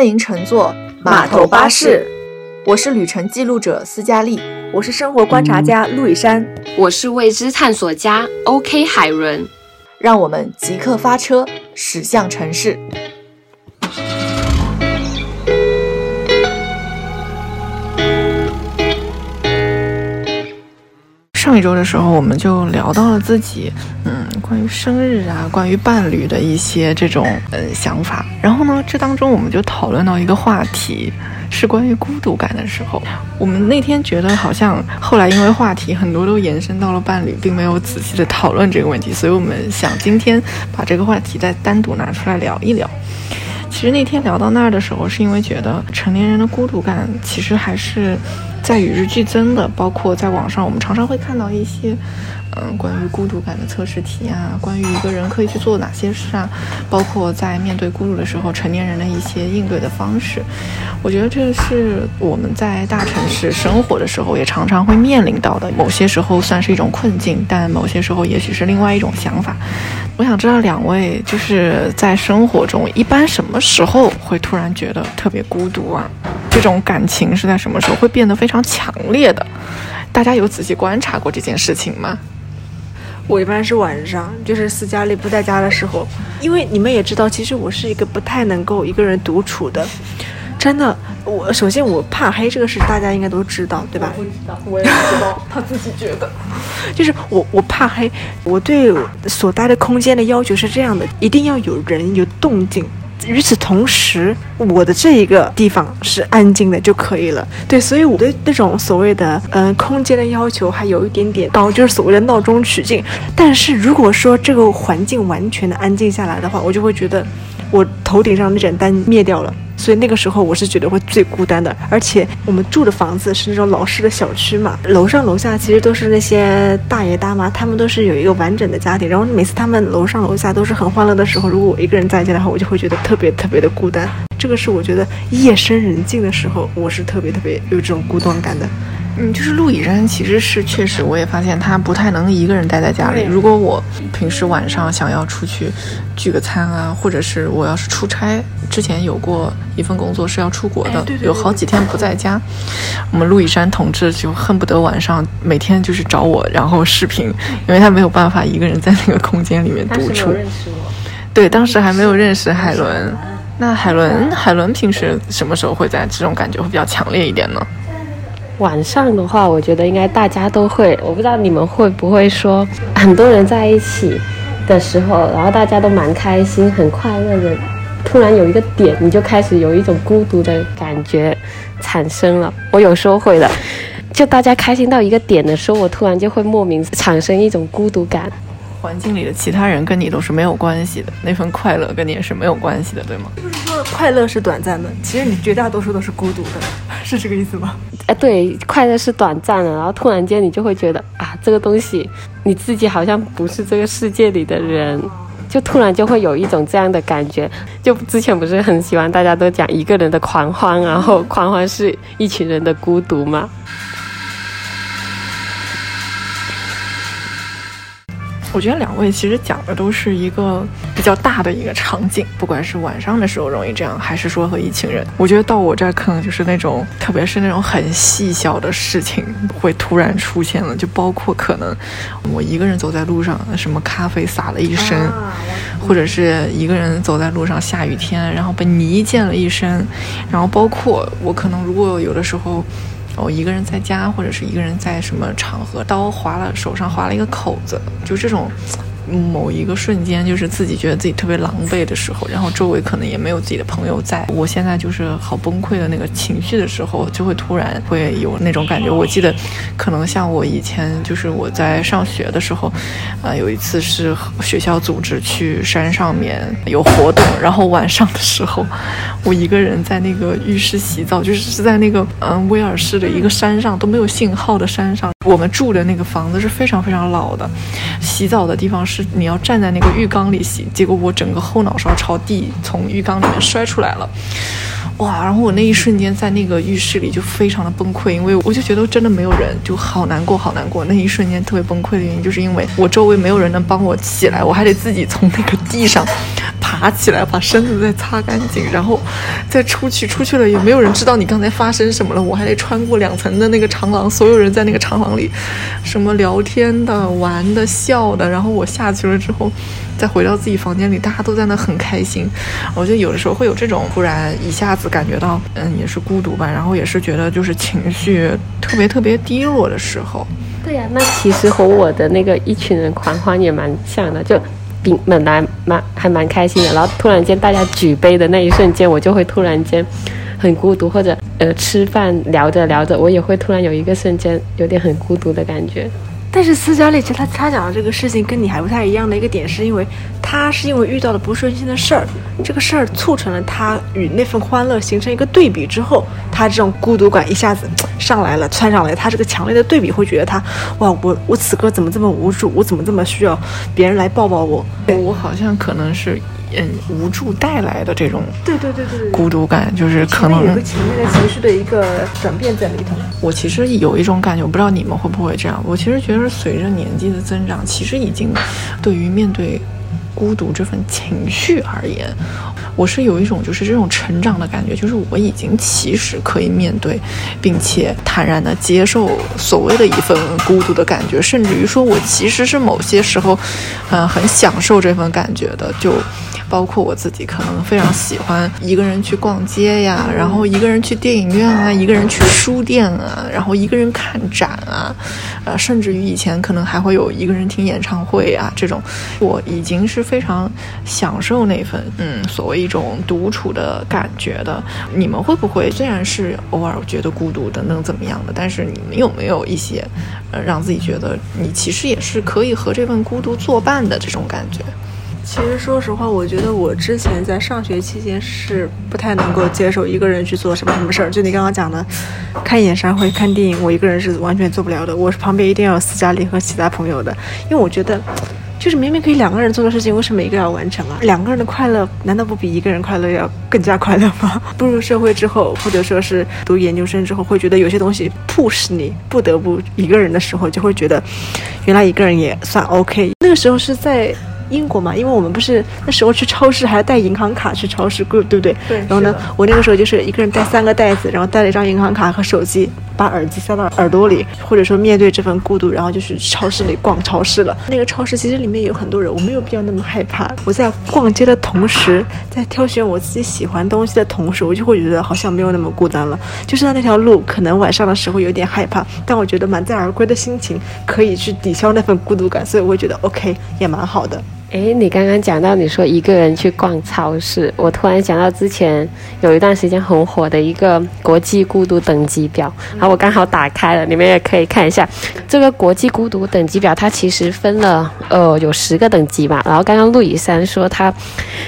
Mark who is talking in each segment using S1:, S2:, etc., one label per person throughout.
S1: 欢迎乘坐
S2: 码头巴士。
S1: 我是旅程记录者斯嘉丽，
S2: 我是生活观察家陆以山，
S3: 我是未知探索家 OK 海伦。
S1: 让我们即刻发车，驶向城市。一周的时候，我们就聊到了自己，嗯，关于生日啊，关于伴侣的一些这种嗯想法。然后呢，这当中我们就讨论到一个话题，是关于孤独感的时候。我们那天觉得好像后来因为话题很多都延伸到了伴侣，并没有仔细的讨论这个问题，所以我们想今天把这个话题再单独拿出来聊一聊。其实那天聊到那儿的时候，是因为觉得成年人的孤独感其实还是。在与日俱增的，包括在网上，我们常常会看到一些。嗯，关于孤独感的测试题啊，关于一个人可以去做哪些事啊，包括在面对孤独的时候，成年人的一些应对的方式，我觉得这是我们在大城市生活的时候也常常会面临到的。某些时候算是一种困境，但某些时候也许是另外一种想法。我想知道两位就是在生活中一般什么时候会突然觉得特别孤独啊？这种感情是在什么时候会变得非常强烈的？大家有仔细观察过这件事情吗？
S2: 我一般是晚上，就是斯嘉丽不在家的时候，因为你们也知道，其实我是一个不太能够一个人独处的，真的。我首先我怕黑这个事，大家应该都知道，对吧？
S1: 不知道，我也不知道，他自己觉得，
S2: 就是我 我怕黑，我对所待的空间的要求是这样的，一定要有人有动静。与此同时，我的这一个地方是安静的就可以了。对，所以我对那种所谓的嗯空间的要求还有一点点高，就是所谓的闹中取静。但是如果说这个环境完全的安静下来的话，我就会觉得我头顶上那盏灯灭掉了。所以那个时候我是觉得会最孤单的，而且我们住的房子是那种老式的小区嘛，楼上楼下其实都是那些大爷大妈，他们都是有一个完整的家庭。然后每次他们楼上楼下都是很欢乐的时候，如果我一个人在家的话，我就会觉得特别特别的孤单。这个是我觉得夜深人静的时候，我是特别特别有这种孤单感的。
S1: 嗯，就是陆以山，其实是确实，我也发现他不太能一个人待在家里。如果我平时晚上想要出去聚个餐啊，或者是我要是出差，之前有过一份工作是要出国的，有好几天不在家，我们陆以山同志就恨不得晚上每天就是找我，然后视频，因为他没有办法一个人在那个空间里面独处。对，当时还没有认识海伦。那海伦，海伦平时什么时候会在这种感觉会比较强烈一点呢？
S3: 晚上的话，我觉得应该大家都会。我不知道你们会不会说，很多人在一起的时候，然后大家都蛮开心、很快乐的，突然有一个点，你就开始有一种孤独的感觉产生了。我有时候会的，就大家开心到一个点的时候，我突然就会莫名产生一种孤独感。
S1: 环境里的其他人跟你都是没有关系的，那份快乐跟你也是没有关系的，对吗？
S2: 就是说快乐是短暂的，其实你绝大多数都是孤独的，是这个意思吗？
S3: 哎，对，快乐是短暂的，然后突然间你就会觉得啊，这个东西你自己好像不是这个世界里的人，就突然就会有一种这样的感觉。就之前不是很喜欢大家都讲一个人的狂欢，然后狂欢是一群人的孤独吗？
S1: 我觉得两位其实讲的都是一个比较大的一个场景，不管是晚上的时候容易这样，还是说和一群人。我觉得到我这儿可能就是那种，特别是那种很细小的事情会突然出现了，就包括可能我一个人走在路上，什么咖啡洒了一身，或者是一个人走在路上下雨天，然后被泥溅了一身，然后包括我可能如果有的时候。我一个人在家，或者是一个人在什么场合，刀划了手上划了一个口子，就这种。某一个瞬间，就是自己觉得自己特别狼狈的时候，然后周围可能也没有自己的朋友在。我现在就是好崩溃的那个情绪的时候，就会突然会有那种感觉。我记得，可能像我以前就是我在上学的时候，啊，有一次是学校组织去山上面有活动，然后晚上的时候，我一个人在那个浴室洗澡，就是是在那个嗯威尔士的一个山上都没有信号的山上。我们住的那个房子是非常非常老的，洗澡的地方是你要站在那个浴缸里洗，结果我整个后脑勺朝地从浴缸里面摔出来了。哇！然后我那一瞬间在那个浴室里就非常的崩溃，因为我就觉得真的没有人，就好难过，好难过。那一瞬间特别崩溃的原因，就是因为我周围没有人能帮我起来，我还得自己从那个地上爬起来，把身子再擦干净，然后再出去。出去了也没有人知道你刚才发生什么了。我还得穿过两层的那个长廊，所有人在那个长廊里，什么聊天的、玩的、笑的。然后我下去了之后，再回到自己房间里，大家都在那很开心。我觉得有的时候会有这种突然一下子感觉到，嗯，也是孤独吧，然后也是觉得就是情绪特别特别低落的时候。
S3: 对呀，那其实和我的那个一群人狂欢也蛮像的，就本本来蛮还蛮开心的，然后突然间大家举杯的那一瞬间，我就会突然间很孤独，或者呃吃饭聊着聊着，我也会突然有一个瞬间有点很孤独的感觉。
S2: 但是斯嘉丽其实他他讲的这个事情跟你还不太一样的一个点，是因为他是因为遇到了不顺心的事儿，这个事儿促成了他与那份欢乐形成一个对比之后，他这种孤独感一下子上来了，窜上来，他这个强烈的对比会觉得他，哇，我我此刻怎么这么无助，我怎么这么需要别人来抱抱我？
S1: 我好像可能是。嗯，无助带来的这种
S2: 对对对对
S1: 孤独感，就是可能
S2: 有个前面的情绪的一个转变在里头。
S1: 我其实有一种感觉，我不知道你们会不会这样。我其实觉得随着年纪的增长，其实已经对于面对孤独这份情绪而言，我是有一种就是这种成长的感觉，就是我已经其实可以面对，并且坦然的接受所谓的一份孤独的感觉，甚至于说我其实是某些时候，嗯，很享受这份感觉的，就。包括我自己，可能非常喜欢一个人去逛街呀，然后一个人去电影院啊，一个人去书店啊，然后一个人看展啊，呃，甚至于以前可能还会有一个人听演唱会啊，这种，我已经是非常享受那份嗯所谓一种独处的感觉的。你们会不会虽然是偶尔觉得孤独等等怎么样的，但是你们有没有一些呃让自己觉得你其实也是可以和这份孤独作伴的这种感觉？
S2: 其实说实话，我觉得我之前在上学期间是不太能够接受一个人去做什么什么事儿。就你刚刚讲的，看演唱会、看电影，我一个人是完全做不了的。我旁边一定要有斯嘉丽和其他朋友的，因为我觉得，就是明明可以两个人做的事情，为什么一个要完成啊？两个人的快乐难道不比一个人快乐要更加快乐吗？步入社会之后，或者说是读研究生之后，会觉得有些东西 push 你不得不一个人的时候，就会觉得，原来一个人也算 OK。那个时候是在。英国嘛，因为我们不是那时候去超市还要带银行卡去超市对不对？
S1: 对。
S2: 然后呢，我那个时候就是一个人带三个袋子，然后带了一张银行卡和手机，把耳机塞到耳朵里，或者说面对这份孤独，然后就去超市里逛超市了。那个超市其实里面有很多人，我没有必要那么害怕。我在逛街的同时，在挑选我自己喜欢东西的同时，我就会觉得好像没有那么孤单了。就是在那条路，可能晚上的时候有点害怕，但我觉得满载而归的心情可以去抵消那份孤独感，所以我会觉得 OK 也蛮好的。
S3: 哎，你刚刚讲到你说一个人去逛超市，我突然想到之前有一段时间很火的一个国际孤独等级表，然后我刚好打开了，你们也可以看一下这个国际孤独等级表，它其实分了呃有十个等级嘛。然后刚刚陆以山说他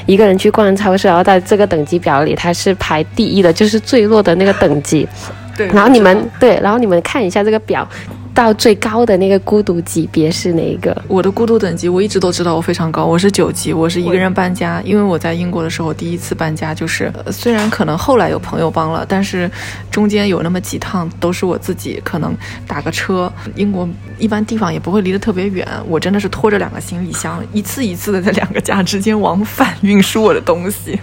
S3: 一个人去逛超市，然后在这个等级表里他是排第一的，就是最弱的那个等级。
S1: 对。
S3: 然后你们对，然后你们看一下这个表。到最高的那个孤独级别是哪一个？
S1: 我的孤独等级我一直都知道我非常高，我是九级，我是一个人搬家。因为我在英国的时候第一次搬家，就是虽然可能后来有朋友帮了，但是中间有那么几趟都是我自己可能打个车。英国一般地方也不会离得特别远，我真的是拖着两个行李箱，一次一次的在两个家之间往返运输我的东西。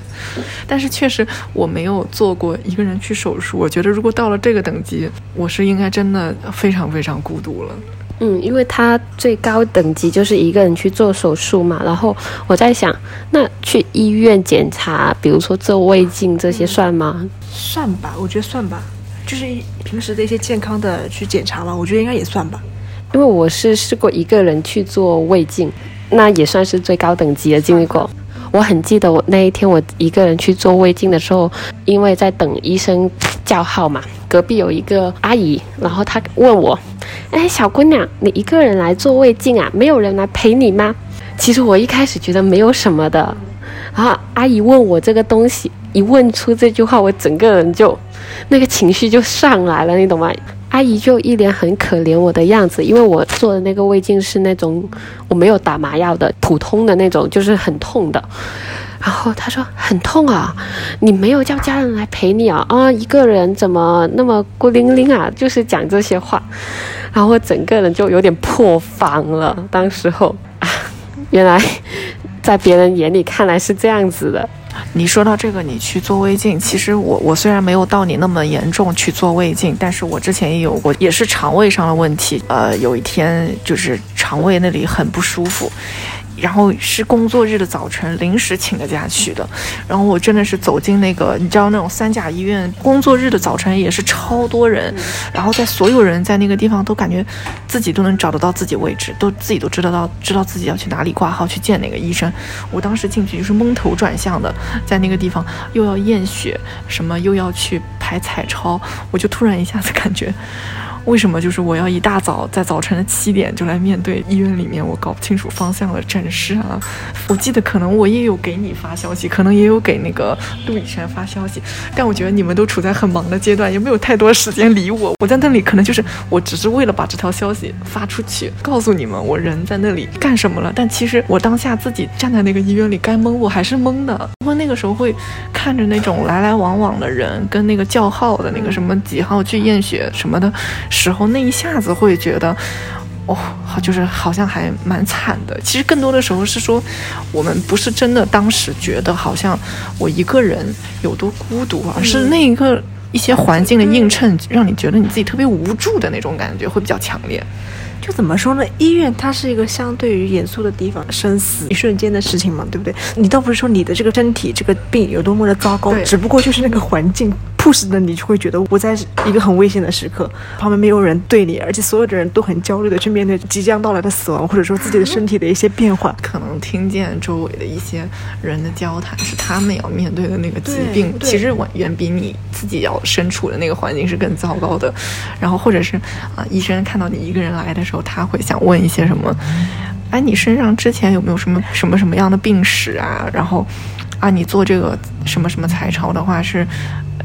S1: 但是确实我没有做过一个人去手术，我觉得如果到了这个等级，我是应该真的非常非常。孤独了，
S3: 嗯，因为他最高等级就是一个人去做手术嘛。然后我在想，那去医院检查，比如说做胃镜这些算吗？
S2: 算吧，我觉得算吧，就是平时的一些健康的去检查嘛，我觉得应该也算吧。
S3: 因为我是试过一个人去做胃镜，那也算是最高等级的经历过。我很记得我那一天我一个人去做胃镜的时候，因为在等医生叫号嘛，隔壁有一个阿姨，然后她问我。哎，小姑娘，你一个人来做胃镜啊？没有人来陪你吗？其实我一开始觉得没有什么的，然后阿姨问我这个东西，一问出这句话，我整个人就那个情绪就上来了，你懂吗？阿姨就一脸很可怜我的样子，因为我做的那个胃镜是那种我没有打麻药的普通的那种，就是很痛的。然后他说很痛啊，你没有叫家人来陪你啊？啊，一个人怎么那么孤零零啊？就是讲这些话，然后我整个人就有点破防了。当时候啊，原来在别人眼里看来是这样子的。
S1: 你说到这个，你去做胃镜，其实我我虽然没有到你那么严重去做胃镜，但是我之前也有过，也是肠胃上的问题。呃，有一天就是肠胃那里很不舒服。然后是工作日的早晨，临时请的假去的。然后我真的是走进那个，你知道那种三甲医院，工作日的早晨也是超多人。然后在所有人在那个地方都感觉自己都能找得到自己位置，都自己都知道到知道自己要去哪里挂号去见哪个医生。我当时进去就是蒙头转向的，在那个地方又要验血，什么又要去排彩超，我就突然一下子感觉。为什么就是我要一大早在早晨的七点就来面对医院里面我搞不清楚方向的诊室啊？我记得可能我也有给你发消息，可能也有给那个陆以山发消息，但我觉得你们都处在很忙的阶段，也没有太多时间理我。我在那里可能就是我只是为了把这条消息发出去，告诉你们我人在那里干什么了。但其实我当下自己站在那个医院里该懵我还是懵的。不过那个时候会看着那种来来往往的人跟那个叫号的那个什么几号去验血什么的。时候那一下子会觉得，哦，好，就是好像还蛮惨的。其实更多的时候是说，我们不是真的当时觉得好像我一个人有多孤独，而是那一个一些环境的映衬，让你觉得你自己特别无助的那种感觉会比较强烈。
S2: 就怎么说呢？医院它是一个相对于严肃的地方，生死一瞬间的事情嘛，对不对？你倒不是说你的这个身体这个病有多么的糟糕，只不过就是那个环境。迫使的你就会觉得我在一个很危险的时刻，旁边没有人对你，而且所有的人都很焦虑的去面对即将到来的死亡，或者说自己的身体的一些变化。
S1: 可能听见周围的一些人的交谈，是他们要面对的那个疾病，其实远远比你自己要身处的那个环境是更糟糕的。然后或者是啊，医生看到你一个人来的时候，他会想问一些什么？哎，你身上之前有没有什么什么什么样的病史啊？然后啊，你做这个什么什么彩超的话是。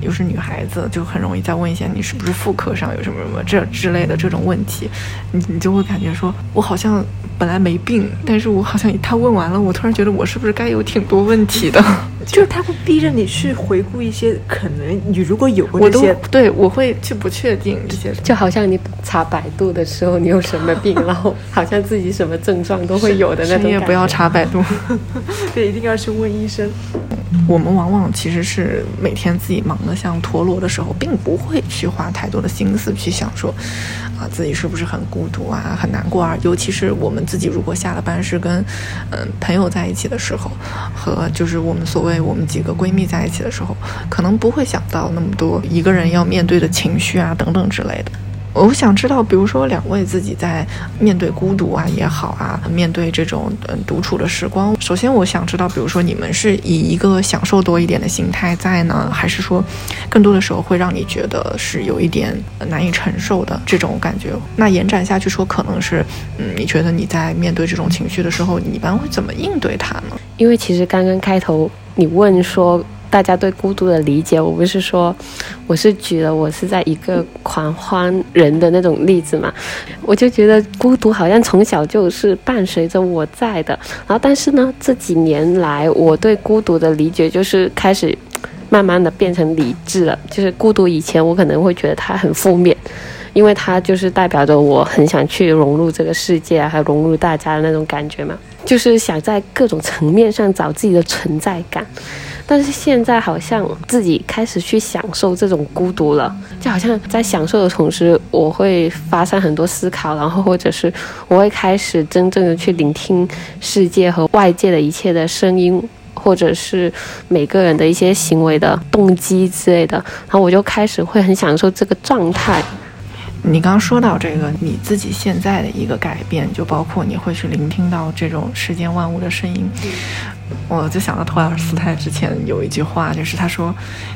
S1: 又是女孩子，就很容易再问一些你是不是妇科上有什么什么这之类的这种问题，你你就会感觉说，我好像本来没病，但是我好像他问完了，我突然觉得我是不是该有挺多问题的？
S2: 就是他会逼着你去回顾一些可能你如果有过这些，
S1: 对我会去不确定这些，
S3: 就好像你查百度的时候，你有什么病，然后好像自己什么症状都会有的那种。
S1: 也不要查百度，
S2: 对，一定要去问医生。
S1: 我们往往其实是每天自己忙得像陀螺的时候，并不会去花太多的心思去想说，啊，自己是不是很孤独啊，很难过啊。尤其是我们自己如果下了班是跟，嗯，朋友在一起的时候，和就是我们所谓我们几个闺蜜在一起的时候，可能不会想到那么多一个人要面对的情绪啊等等之类的。我想知道，比如说两位自己在面对孤独啊也好啊，面对这种嗯独处的时光，首先我想知道，比如说你们是以一个享受多一点的心态在呢，还是说更多的时候会让你觉得是有一点难以承受的这种感觉？那延展下去说，可能是嗯，你觉得你在面对这种情绪的时候，你一般会怎么应对它呢？
S3: 因为其实刚刚开头你问说。大家对孤独的理解，我不是说，我是举了我是在一个狂欢人的那种例子嘛，我就觉得孤独好像从小就是伴随着我在的。然后，但是呢，这几年来我对孤独的理解就是开始慢慢的变成理智了。就是孤独以前我可能会觉得它很负面，因为它就是代表着我很想去融入这个世界，还有融入大家的那种感觉嘛，就是想在各种层面上找自己的存在感。但是现在好像自己开始去享受这种孤独了，就好像在享受的同时，我会发生很多思考，然后或者是我会开始真正的去聆听世界和外界的一切的声音，或者是每个人的一些行为的动机之类的，然后我就开始会很享受这个状态。
S1: 你刚刚说到这个，你自己现在的一个改变，就包括你会去聆听到这种世间万物的声音。我就想到托尔斯泰之前有一句话，就是他说：“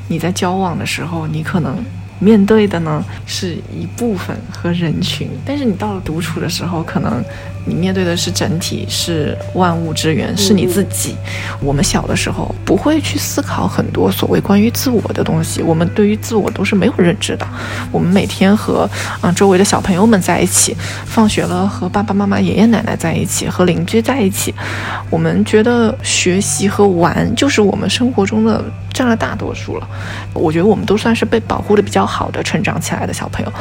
S1: 你在交往的时候，你可能。”面对的呢是一部分和人群，但是你到了独处的时候，可能你面对的是整体，是万物之源，是你自己。我们小的时候不会去思考很多所谓关于自我的东西，我们对于自我都是没有认知的。我们每天和啊周围的小朋友们在一起，放学了和爸爸妈妈、爷爷奶奶在一起，和邻居在一起，我们觉得学习和玩就是我们生活中的。占了大多数了。我觉得我们都算是被保护的比较好的成长起来的小朋友。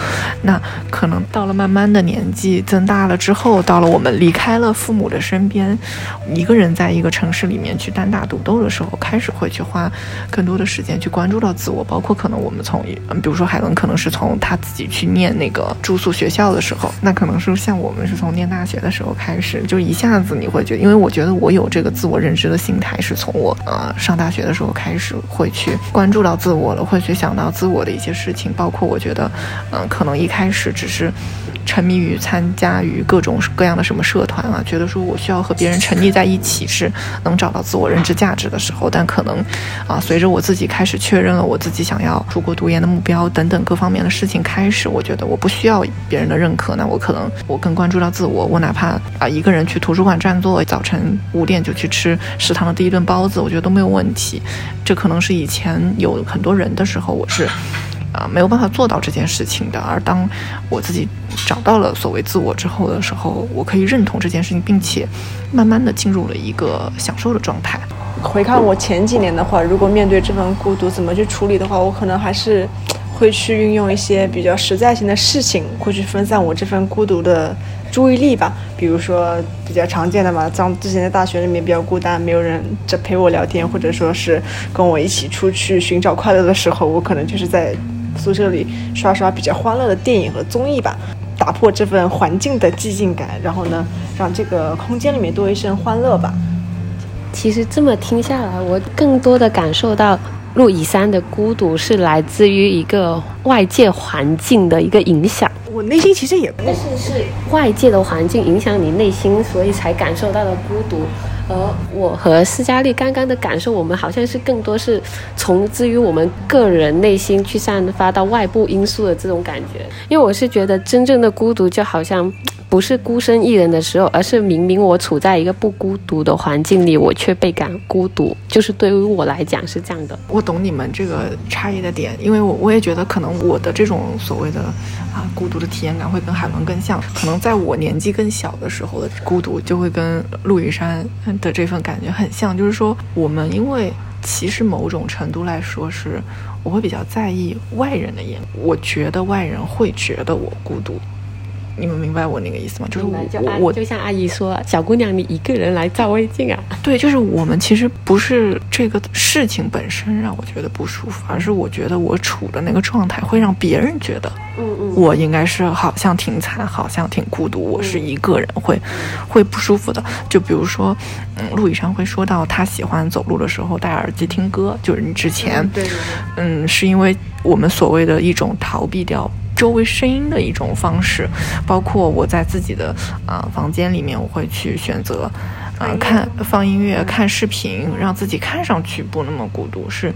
S1: 那可能到了慢慢的年纪增大了之后，到了我们离开了父母的身边，一个人在一个城市里面去单打独斗的时候，开始会去花更多的时间去关注到自我，包括可能我们从，嗯，比如说海伦可能是从他自己去念那个住宿学校的时候，那可能是像我们是从念大学的时候开始，就一下子你会觉得，因为我觉得我有这个自我认知的心态是从我呃上大学的时候开始会去关注到自我了，会去想到自我的一些事情，包括我觉得，嗯，可能一开始只是。沉迷于参加于各种各样的什么社团啊，觉得说我需要和别人沉溺在一起，是能找到自我认知价值的时候。但可能，啊，随着我自己开始确认了我自己想要出国读研的目标等等各方面的事情开始，我觉得我不需要别人的认可，那我可能我更关注到自我。我哪怕啊一个人去图书馆占座，早晨五点就去吃食堂的第一顿包子，我觉得都没有问题。这可能是以前有很多人的时候，我是。啊，没有办法做到这件事情的。而当我自己找到了所谓自我之后的时候，我可以认同这件事情，并且慢慢的进入了一个享受的状态。
S2: 回看我前几年的话，如果面对这份孤独，怎么去处理的话，我可能还是会去运用一些比较实在性的事情，会去分散我这份孤独的注意力吧。比如说比较常见的嘛，像之前在大学里面比较孤单，没有人在陪我聊天，或者说是跟我一起出去寻找快乐的时候，我可能就是在。宿舍里刷刷比较欢乐的电影和综艺吧，打破这份环境的寂静感，然后呢，让这个空间里面多一声欢乐吧。
S3: 其实这么听下来，我更多的感受到陆以山的孤独是来自于一个外界环境的一个影响。
S2: 我内心其实也，
S3: 但是是外界的环境影响你内心，所以才感受到了孤独。而我和斯嘉丽刚刚的感受，我们好像是更多是从自于我们个人内心去散发到外部因素的这种感觉。因为我是觉得真正的孤独就好像不是孤身一人的时候，而是明明我处在一个不孤独的环境里，我却倍感孤独。就是对于我来讲是这样的。
S1: 我懂你们这个差异的点，因为我我也觉得可能我的这种所谓的啊孤独的体验感会跟海伦更像。可能在我年纪更小的时候的孤独，就会跟陆羽山。的这份感觉很像，就是说，我们因为其实某种程度来说，是我会比较在意外人的眼，我觉得外人会觉得我孤独。你们明白我那个意思吗？就是我我
S3: 就像阿姨说，小姑娘你一个人来照胃镜啊？
S1: 对，就是我们其实不是这个事情本身让我觉得不舒服，而是我觉得我处的那个状态会让别人觉得，嗯嗯，我应该是好像挺惨，好像挺孤独，我是一个人会会不舒服的。就比如说，嗯，陆以山会说到他喜欢走路的时候戴耳机听歌，就是你之前，
S2: 对，
S1: 嗯，是因为我们所谓的一种逃避掉。周围声音的一种方式，包括我在自己的啊房间里面，我会去选择，啊看放音乐、看视频，让自己看上去不那么孤独。是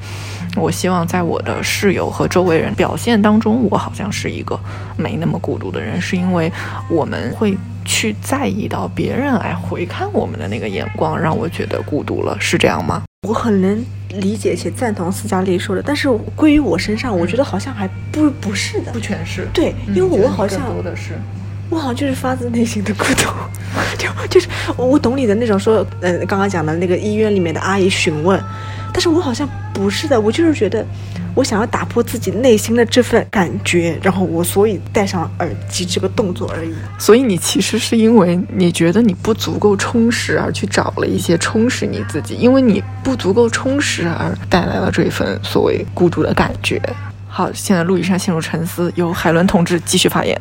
S1: 我希望在我的室友和周围人表现当中，我好像是一个没那么孤独的人，是因为我们会去在意到别人来回看我们的那个眼光，让我觉得孤独了，是这样吗？
S2: 我很能。理解且赞同斯嘉丽说的，但是归于我身上，我觉得好像还不不是的，
S1: 不全是。
S2: 对，因为我好像
S1: 多的是，
S2: 我好像就是发自内心的孤独，就就是我懂你的那种说，嗯，刚刚讲的那个医院里面的阿姨询问，但是我好像不是的，我就是觉得。我想要打破自己内心的这份感觉，然后我所以戴上耳机这个动作而已。
S1: 所以你其实是因为你觉得你不足够充实而去找了一些充实你自己，因为你不足够充实而带来了这份所谓孤独的感觉。好，现在陆羽山陷入沉思，由海伦同志继续发言。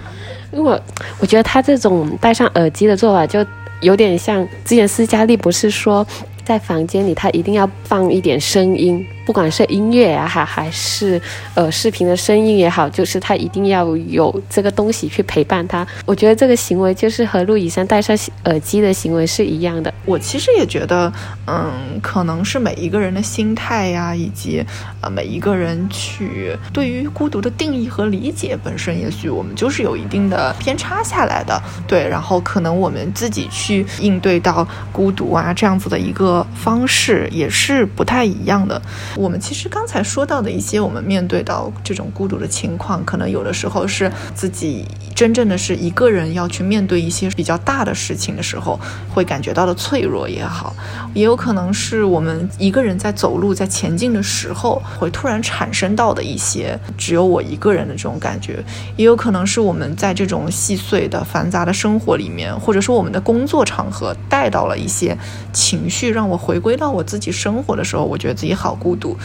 S3: 如果我觉得他这种戴上耳机的做法，就有点像之前斯嘉丽不是说。在房间里，他一定要放一点声音，不管是音乐也好，还是呃视频的声音也好，就是他一定要有这个东西去陪伴他。我觉得这个行为就是和陆以山戴上耳机的行为是一样的。
S1: 我其实也觉得，嗯，可能是每一个人的心态呀，以及呃每一个人去对于孤独的定义和理解本身，也许我们就是有一定的偏差下来的。对，然后可能我们自己去应对到孤独啊这样子的一个。方式也是不太一样的。我们其实刚才说到的一些，我们面对到这种孤独的情况，可能有的时候是自己真正的是一个人要去面对一些比较大的事情的时候，会感觉到的脆弱也好，也有可能是我们一个人在走路在前进的时候，会突然产生到的一些只有我一个人的这种感觉，也有可能是我们在这种细碎的繁杂的生活里面，或者说我们的工作场合带到了一些情绪，让我回归到我自己生活的时候，我觉得自己好孤独。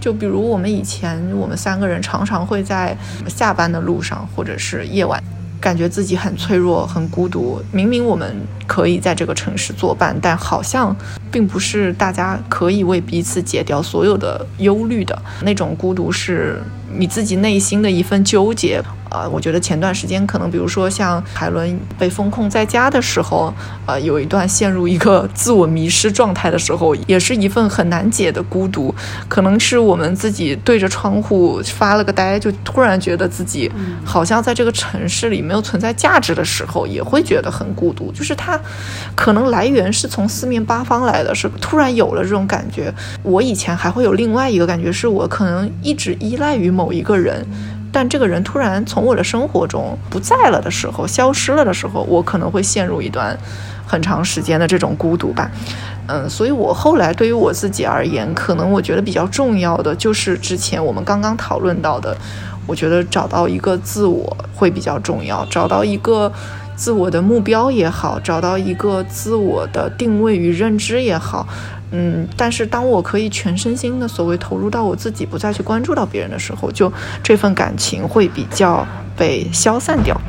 S1: 就比如我们以前，我们三个人常常会在下班的路上，或者是夜晚。感觉自己很脆弱、很孤独。明明我们可以在这个城市作伴，但好像并不是大家可以为彼此解掉所有的忧虑的那种孤独，是你自己内心的一份纠结。啊，我觉得前段时间可能，比如说像海伦被封控在家的时候，呃，有一段陷入一个自我迷失状态的时候，也是一份很难解的孤独。可能是我们自己对着窗户发了个呆，就突然觉得自己好像在这个城市里没有存在价值的时候，也会觉得很孤独。就是它可能来源是从四面八方来的，是突然有了这种感觉。我以前还会有另外一个感觉，是我可能一直依赖于某一个人。但这个人突然从我的生活中不在了的时候，消失了的时候，我可能会陷入一段很长时间的这种孤独吧。嗯，所以我后来对于我自己而言，可能我觉得比较重要的就是之前我们刚刚讨论到的，我觉得找到一个自我会比较重要，找到一个自我的目标也好，找到一个自我的定位与认知也好。嗯，但是当我可以全身心的所谓投入到我自己，不再去关注到别人的时候，就这份感情会比较被消散掉。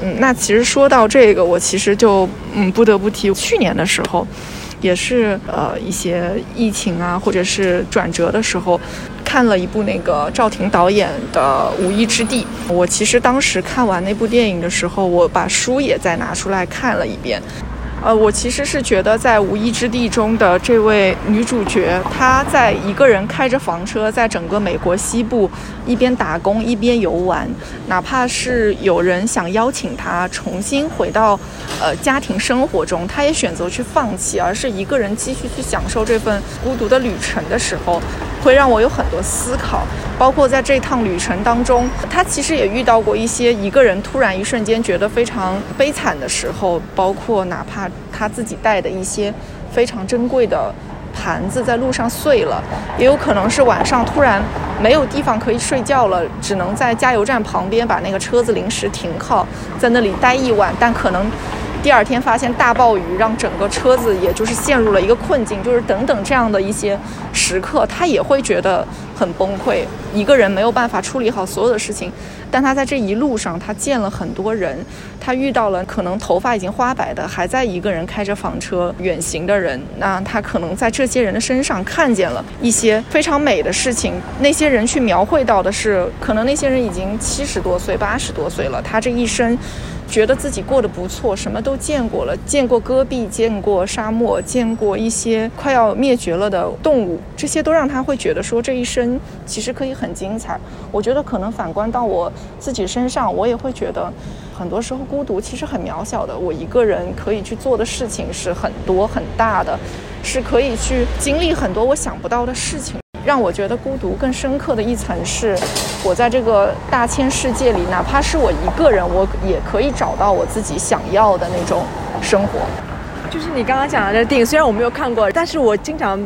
S1: 嗯，那其实说到这个，我其实就嗯不得不提去年的时候。也是呃一些疫情啊，或者是转折的时候，看了一部那个赵婷导演的《无依之地》。我其实当时看完那部电影的时候，我把书也再拿出来看了一遍。呃，我其实是觉得在《无依之地》中的这位女主角，她在一个人开着房车，在整个美国西部一边打工一边游玩，哪怕是有人想邀请她重新回到呃家庭生活中，她也选择去放弃，而是一个人继续去享受这份孤独的旅程的时候，会让我有很多思考。包括在这趟旅程当中，她其实也遇到过一些一个人突然一瞬间觉得非常悲惨的时候，包括哪怕。他自己带的一些非常珍贵的盘子在路上碎了，也有可能是晚上突然没有地方可以睡觉了，只能在加油站旁边把那个车子临时停靠在那里待一晚，但可能第二天发现大暴雨让整个车子也就是陷入了一个困境，就是等等这样的一些时刻，他也会觉得很崩溃，一个人没有办法处理好所有的事情。但他在这一路上，他见了很多人，他遇到了可能头发已经花白的，还在一个人开着房车远行的人。那他可能在这些人的身上看见了一些非常美的事情。那些人去描绘到的是，可能那些人已经七十多岁、八十多岁了，他这一生。觉得自己过得不错，什么都见过了，见过戈壁，见过沙漠，见过一些快要灭绝了的动物，这些都让他会觉得说这一生其实可以很精彩。我觉得可能反观到我自己身上，我也会觉得，很多时候孤独其实很渺小的。我一个人可以去做的事情是很多很大的，是可以去经历很多我想不到的事情。让我觉得孤独更深刻的一层是，我在这个大千世界里，哪怕是我一个人，我也可以找到我自己想要的那种生活。
S2: 就是你刚刚讲的这电影，虽然我没有看过，但是我经常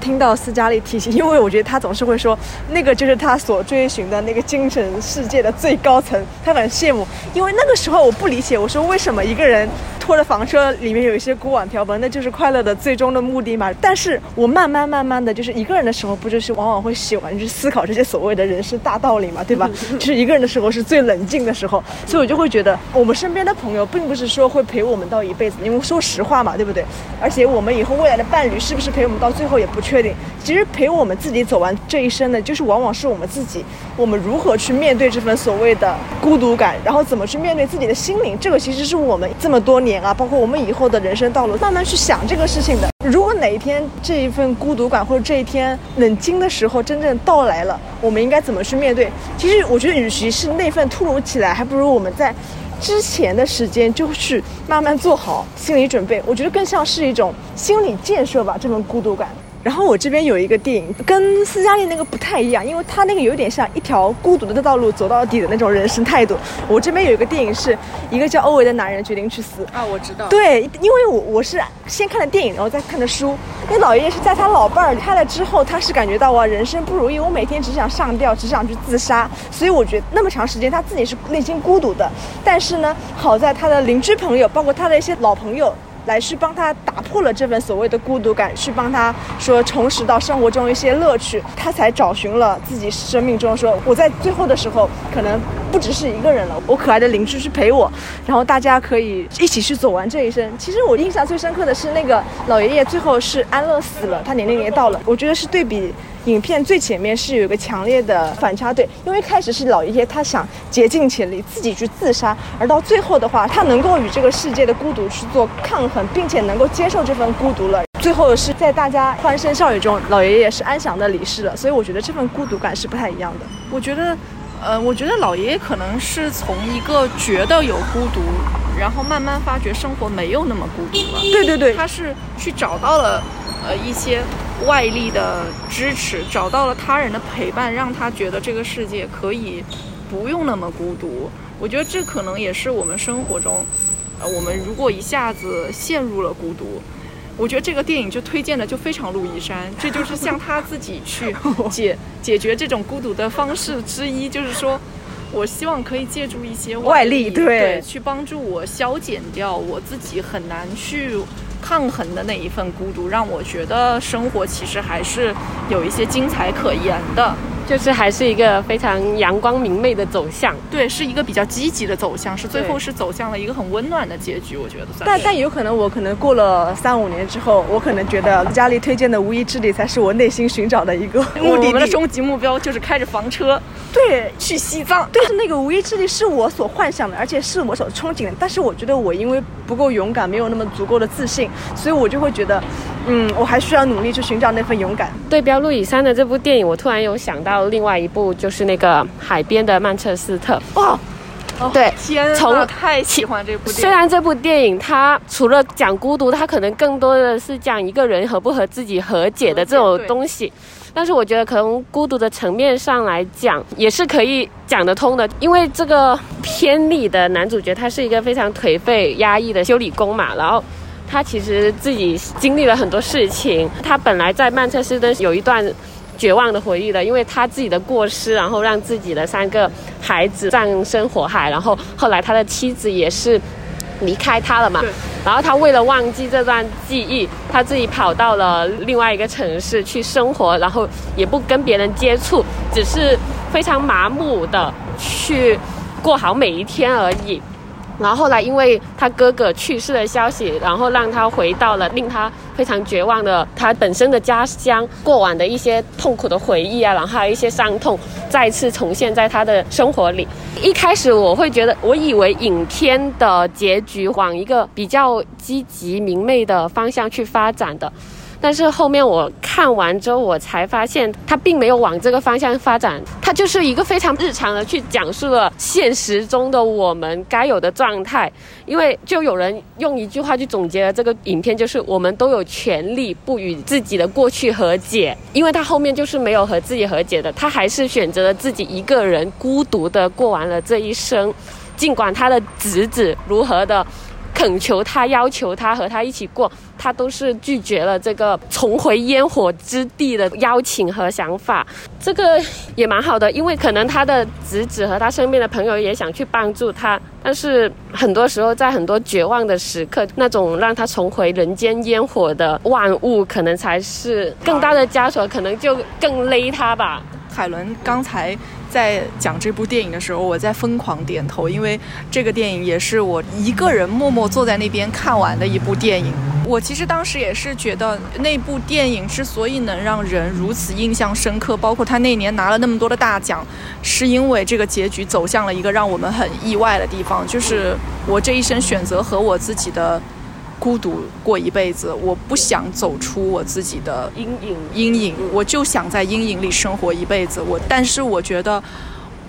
S2: 听到斯嘉丽提起，因为我觉得他总是会说，那个就是他所追寻的那个精神世界的最高层，他很羡慕。因为那个时候我不理解，我说为什么一个人。拖着房车里面有一些锅碗瓢盆，那就是快乐的最终的目的嘛。但是我慢慢慢慢的就是一个人的时候，不就是往往会喜欢去思考这些所谓的人生大道理嘛，对吧？就是一个人的时候是最冷静的时候，所以我就会觉得我们身边的朋友并不是说会陪我们到一辈子，因为说实话嘛，对不对？而且我们以后未来的伴侣是不是陪我们到最后也不确定。其实陪我们自己走完这一生的，就是往往是我们自己。我们如何去面对这份所谓的孤独感，然后怎么去面对自己的心灵，这个其实是我们这么多年啊，包括我们以后的人生道路，慢慢去想这个事情的。如果哪一天这一份孤独感或者这一天冷静的时候真正到来了，我们应该怎么去面对？其实我觉得，与其是那份突如其来，还不如我们在之前的时间就去慢慢做好心理准备。我觉得更像是一种心理建设吧，这份孤独感。然后我这边有一个电影，跟斯嘉丽那个不太一样，因为他那个有点像一条孤独的道路走到底的那种人生态度。我这边有一个电影，是一个叫欧维的男人决定去死
S1: 啊，我知道。
S2: 对，因为我我是先看的电影，然后再看的书。那老爷爷是在他老伴儿离开了之后，他是感觉到哇，人生不如意，我每天只想上吊，只想去自杀。所以我觉得那么长时间他自己是内心孤独的。但是呢，好在他的邻居朋友，包括他的一些老朋友。来去帮他打破了这份所谓的孤独感，去帮他说重拾到生活中一些乐趣，他才找寻了自己生命中说我在最后的时候可能不只是一个人了，我可爱的邻居去陪我，然后大家可以一起去走完这一生。其实我印象最深刻的是那个老爷爷最后是安乐死了，他年龄也到了，我觉得是对比。影片最前面是有一个强烈的反差，对，因为开始是老爷爷他想竭尽全力自己去自杀，而到最后的话，他能够与这个世界的孤独去做抗衡，并且能够接受这份孤独了。最后是在大家欢声笑语中，老爷爷是安详的离世了。所以我觉得这份孤独感是不太一样的。
S1: 我觉得，呃，我觉得老爷爷可能是从一个觉得有孤独，然后慢慢发觉生活没有那么孤独了。
S2: 对对对，
S1: 他是去找到了，呃，一些。外力的支持，找到了他人的陪伴，让他觉得这个世界可以不用那么孤独。我觉得这可能也是我们生活中，呃，我们如果一下子陷入了孤独，我觉得这个电影就推荐的就非常路易山，这就是向他自己去解解决这种孤独的方式之一，就是说我希望可以借助一些外力，对，去帮助我消减掉我自己很难去。抗衡的那一份孤独，让我觉得生活其实还是有一些精彩可言的。
S3: 就是还是一个非常阳光明媚的走向，
S1: 对，是一个比较积极的走向，是最后是走向了一个很温暖的结局，我觉得算。
S2: 但但有可能我可能过了三五年之后，我可能觉得家里推荐的无一之旅才是我内心寻找的一个 目的
S1: 我们的终极目标就是开着房车，
S2: 对，
S1: 去西藏。
S2: 对，是那个无一之旅是我所幻想的，而且是我所憧憬的。但是我觉得我因为不够勇敢，没有那么足够的自信，所以我就会觉得。嗯，我还需要努力去寻找那份勇敢。
S3: 对标路易山的这部电影，我突然有想到另外一部，就是那个海边的曼彻斯特。
S1: 哇哦，
S3: 对，
S1: 天，从太喜欢这部电影。
S3: 虽然这部电影它除了讲孤独，它可能更多的是讲一个人和不和自己和解的这种东西。但是我觉得，可能孤独的层面上来讲，也是可以讲得通的。因为这个片里的男主角，他是一个非常颓废、压抑的修理工嘛，然后。他其实自己经历了很多事情。他本来在曼彻斯特有一段绝望的回忆的，因为他自己的过失，然后让自己的三个孩子葬身火海。然后后来他的妻子也是离开他了嘛。然后他为了忘记这段记忆，他自己跑到了另外一个城市去生活，然后也不跟别人接触，只是非常麻木的去过好每一天而已。然后后来，因为他哥哥去世的消息，然后让他回到了令他非常绝望的他本身的家乡，过往的一些痛苦的回忆啊，然后还有一些伤痛，再次重现在他的生活里。一开始我会觉得，我以为影片的结局往一个比较积极明媚的方向去发展的。但是后面我看完之后，我才发现他并没有往这个方向发展，他就是一个非常日常的去讲述了现实中的我们该有的状态。因为就有人用一句话去总结了这个影片，就是我们都有权利不与自己的过去和解。因为他后面就是没有和自己和解的，他还是选择了自己一个人孤独的过完了这一生，尽管他的侄子如何的。恳求他，要求他和他一起过，他都是拒绝了这个重回烟火之地的邀请和想法。这个也蛮好的，因为可能他的侄子和他身边的朋友也想去帮助他，但是很多时候在很多绝望的时刻，那种让他重回人间烟火的万物，可能才是更大的枷锁，可能就更勒他吧。
S1: 海伦刚才。在讲这部电影的时候，我在疯狂点头，因为这个电影也是我一个人默默坐在那边看完的一部电影。我其实当时也是觉得，那部电影之所以能让人如此印象深刻，包括他那年拿了那么多的大奖，是因为这个结局走向了一个让我们很意外的地方，就是我这一生选择和我自己的孤独过一辈子，我不想走出我自己的
S3: 阴影
S1: 阴影，我就想在阴影里生活一辈子。我，但是我觉得。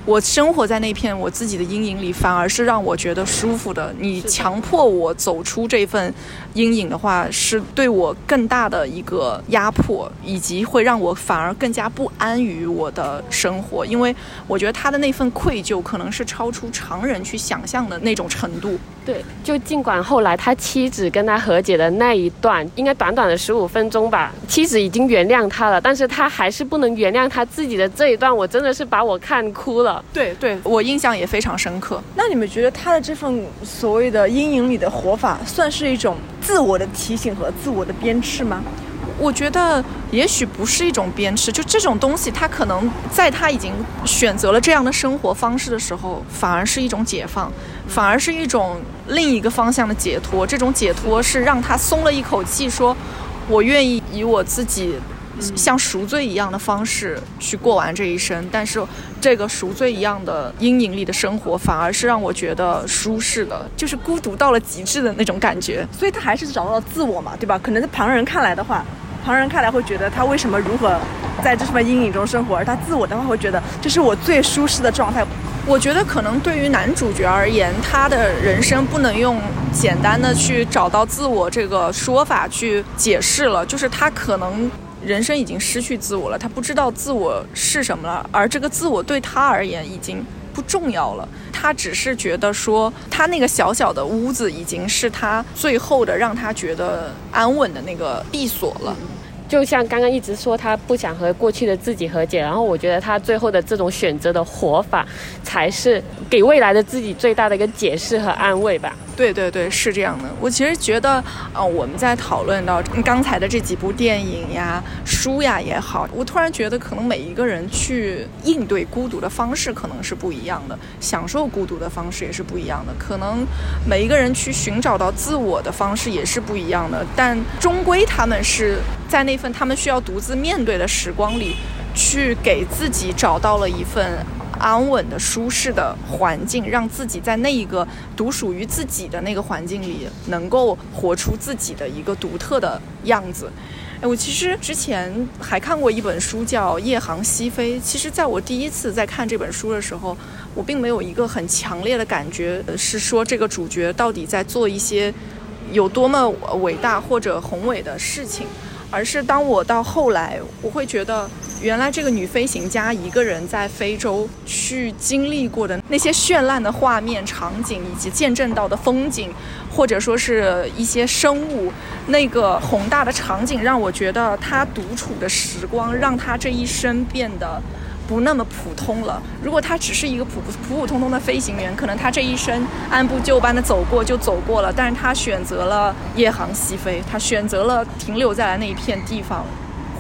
S1: 我生活在那片我自己的阴影里，反而是让我觉得舒服的。你强迫我走出这份阴影的话，是对我更大的一个压迫，以及会让我反而更加不安于我的生活。因为我觉得他的那份愧疚，可能是超出常人去想象的那种程度。
S3: 对，就尽管后来他妻子跟他和解的那一段，应该短短的十五分钟吧，妻子已经原谅他了，但是他还是不能原谅他自己的这一段，我真的是把我看哭了。
S1: 对对，我印象也非常深刻。
S2: 那你们觉得他的这份所谓的阴影里的活法，算是一种自我的提醒和自我的鞭笞吗？
S1: 我觉得也许不是一种鞭笞，就这种东西，他可能在他已经选择了这样的生活方式的时候，反而是一种解放，反而是一种另一个方向的解脱。这种解脱是让他松了一口气，说我愿意以我自己。像赎罪一样的方式去过完这一生，但是这个赎罪一样的阴影里的生活，反而是让我觉得舒适的，就是孤独到了极致的那种感觉。
S2: 所以他还是找到了自我嘛，对吧？可能在旁人看来的话，旁人看来会觉得他为什么如何在这份阴影中生活，而他自我的话会觉得这是我最舒适的状态。
S1: 我觉得可能对于男主角而言，他的人生不能用简单的去找到自我这个说法去解释了，就是他可能。人生已经失去自我了，他不知道自我是什么了，而这个自我对他而言已经不重要了。他只是觉得说，他那个小小的屋子已经是他最后的让他觉得安稳的那个闭锁了。
S3: 就像刚刚一直说他不想和过去的自己和解，然后我觉得他最后的这种选择的活法，才是给未来的自己最大的一个解释和安慰吧。
S1: 对对对，是这样的。我其实觉得，呃，我们在讨论到刚才的这几部电影呀、书呀也好，我突然觉得，可能每一个人去应对孤独的方式可能是不一样的，享受孤独的方式也是不一样的。可能每一个人去寻找到自我的方式也是不一样的，但终归他们是在那份他们需要独自面对的时光里，去给自己找到了一份。安稳的、舒适的环境，让自己在那一个独属于自己的那个环境里，能够活出自己的一个独特的样子。哎，我其实之前还看过一本书，叫《夜航西飞》。其实，在我第一次在看这本书的时候，我并没有一个很强烈的感觉，是说这个主角到底在做一些有多么伟大或者宏伟的事情，而是当我到后来，我会觉得。原来这个女飞行家一个人在非洲去经历过的那些绚烂的画面、场景，以及见证到的风景，或者说是一些生物，那个宏大的场景，让我觉得她独处的时光，让她这一生变得不那么普通了。如果他只是一个普普普通通的飞行员，可能他这一生按部就班的走过就走过了。但是他选择了夜航西飞，他选择了停留在了那一片地方。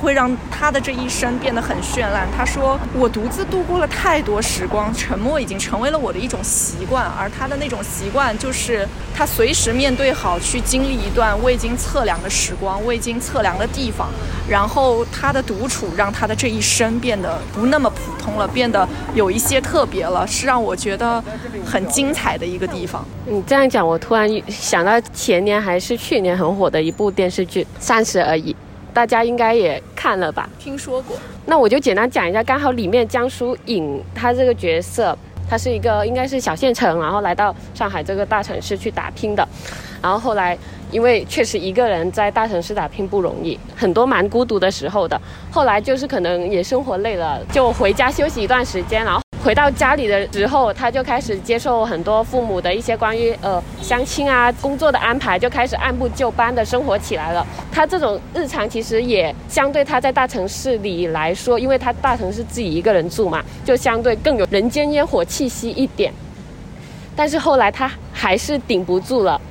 S1: 会让他的这一生变得很绚烂。他说：“我独自度过了太多时光，沉默已经成为了我的一种习惯。而他的那种习惯，就是他随时面对好去经历一段未经测量的时光、未经测量的地方。然后他的独处，让他的这一生变得不那么普通了，变得有一些特别了，是让我觉得很精彩的一个地方。”
S3: 你这样讲，我突然想到前年还是去年很火的一部电视剧《三十而已》。大家应该也看了吧？
S1: 听说过。
S3: 那我就简单讲一下，刚好里面江疏影她这个角色，她是一个应该是小县城，然后来到上海这个大城市去打拼的。然后后来因为确实一个人在大城市打拼不容易，很多蛮孤独的时候的。后来就是可能也生活累了，就回家休息一段时间，然后。回到家里的时候，他就开始接受很多父母的一些关于呃相亲啊、工作的安排，就开始按部就班的生活起来了。他这种日常其实也相对他在大城市里来说，因为他大城市自己一个人住嘛，就相对更有人间烟火气息一点。但是后来他还是顶不住了，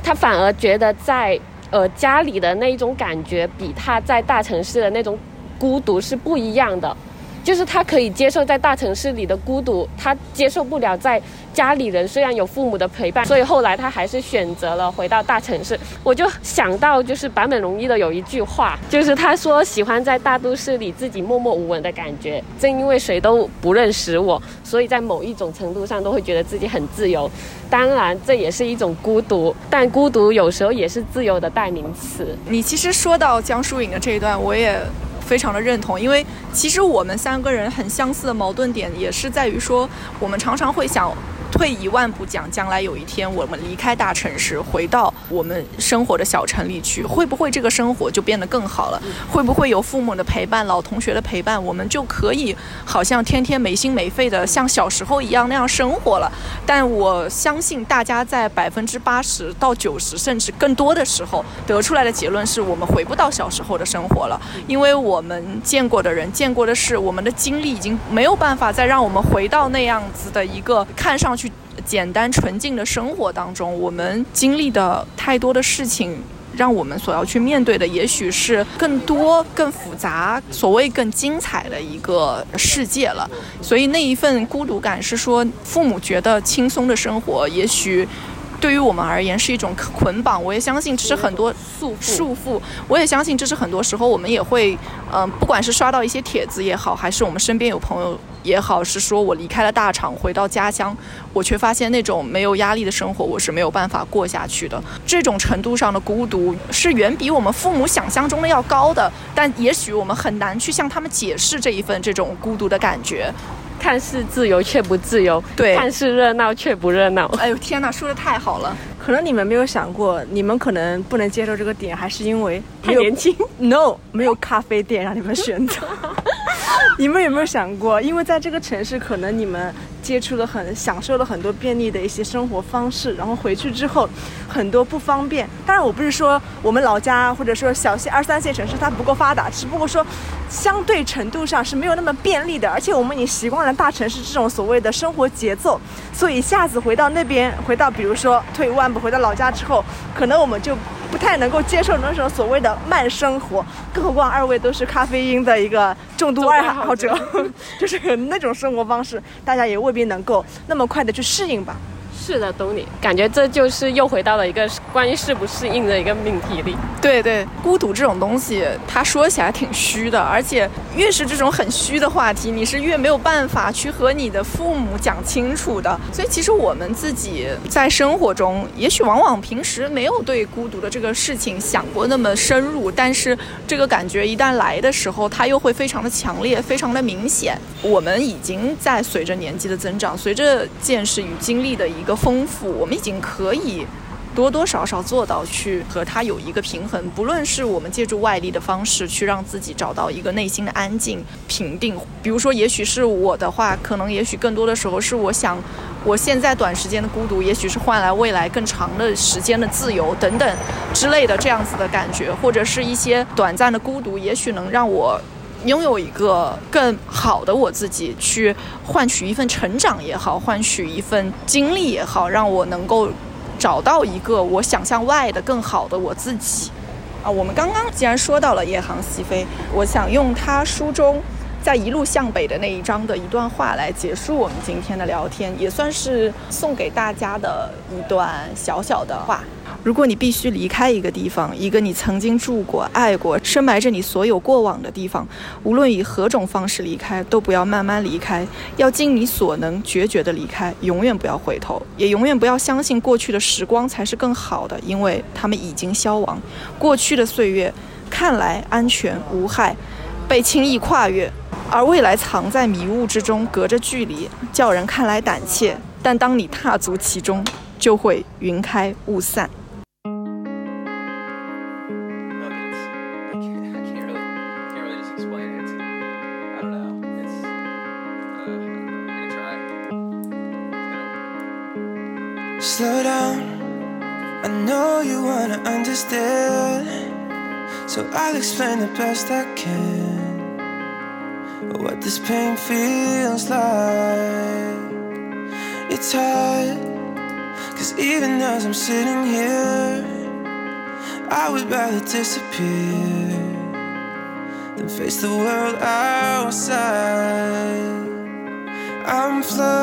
S3: 他反而觉得在呃家里的那一种感觉，比他在大城市的那种孤独是不一样的。就是他可以接受在大城市里的孤独，他接受不了在家里人虽然有父母的陪伴，所以后来他还是选择了回到大城市。我就想到就是坂本龙一的有一句话，就是他说喜欢在大都市里自己默默无闻的感觉，正因为谁都不认识我，所以在某一种程度上都会觉得自己很自由。当然这也是一种孤独，但孤独有时候也是自由的代名词。
S1: 你其实说到江疏影的这一段，我也。非常的认同，因为其实我们三个人很相似的矛盾点也是在于说，我们常常会想。退一万步讲，将来有一天我们离开大城市，回到我们生活的小城里去，会不会这个生活就变得更好了？会不会有父母的陪伴、老同学的陪伴，我们就可以好像天天没心没肺的像小时候一样那样生活了？但我相信大家在百分之八十到九十甚至更多的时候得出来的结论是我们回不到小时候的生活了，因为我们见过的人、见过的事，我们的经历已经没有办法再让我们回到那样子的一个看上去。简单纯净的生活当中，我们经历的太多的事情，让我们所要去面对的，也许是更多、更复杂、所谓更精彩的一个世界了。所以那一份孤独感，是说父母觉得轻松的生活，也许。对于我们而言是一种捆绑，我也相信这是很多束束缚。我也相信这是很多时候我们也会，嗯，不管是刷到一些帖子也好，还是我们身边有朋友也好，是说我离开了大厂，回到家乡，我却发现那种没有压力的生活，我是没有办法过下去的。这种程度上的孤独是远比我们父母想象中的要高的，但也许我们很难去向他们解释这一份这种孤独的感觉。
S3: 看似自由却不自由，
S1: 对；
S3: 看似热闹却不热闹。
S1: 哎呦天哪，说的太好了！
S2: 可能你们没有想过，你们可能不能接受这个点，还是因为
S3: 太年轻。
S2: No，没有咖啡店让你们选择。你们有没有想过，因为在这个城市，可能你们接触了很、享受了很多便利的一些生活方式，然后回去之后，很多不方便。当然，我不是说我们老家或者说小县、二三线城市它不够发达，只不过说相对程度上是没有那么便利的。而且我们已经习惯了大城市这种所谓的生活节奏，所以一下子回到那边，回到比如说退一万步回到老家之后，可能我们就。不太能够接受那种所谓的慢生活，更何况二位都是咖啡因的一个重度爱好者，就是那种生活方式，大家也问未必能够那么快的去适应吧。
S3: 是的，懂你。感觉这就是又回到了一个关于适不适应的一个命题里。
S1: 对对，孤独这种东西，它说起来挺虚的，而且越是这种很虚的话题，你是越没有办法去和你的父母讲清楚的。所以其实我们自己在生活中，也许往往平时没有对孤独的这个事情想过那么深入，但是这个感觉一旦来的时候，它又会非常的强烈，非常的明显。我们已经在随着年纪的增长，随着见识与经历的一个。丰富，我们已经可以多多少少做到去和它有一个平衡。不论是我们借助外力的方式去让自己找到一个内心的安静平定，比如说，也许是我的话，可能也许更多的时候是我想，我现在短时间的孤独，也许是换来未来更长的时间的自由等等之类的这样子的感觉，或者是一些短暂的孤独，也许能让我。拥有一个更好的我自己，去换取一份成长也好，换取一份经历也好，让我能够找到一个我想象外的更好的我自己。啊，我们刚刚既然说到了夜航西飞，我想用他书中在一路向北的那一章的一段话来结束我们今天的聊天，也算是送给大家的一段小小的话。如果你必须离开一个地方，一个你曾经住过、爱过、深埋着你所有过往的地方，无论以何种方式离开，都不要慢慢离开，要尽你所能决绝地离开，永远不要回头，也永远不要相信过去的时光才是更好的，因为他们已经消亡。过去的岁月看来安全无害，被轻易跨越，而未来藏在迷雾之中，隔着距离，叫人看来胆怯。但当你踏足其中，就会云开雾散。Wanna understand. So I'll explain the best I can. What this pain feels like. It's hard. Cause even as I'm sitting here, I would rather disappear
S4: then face the world outside. I'm floating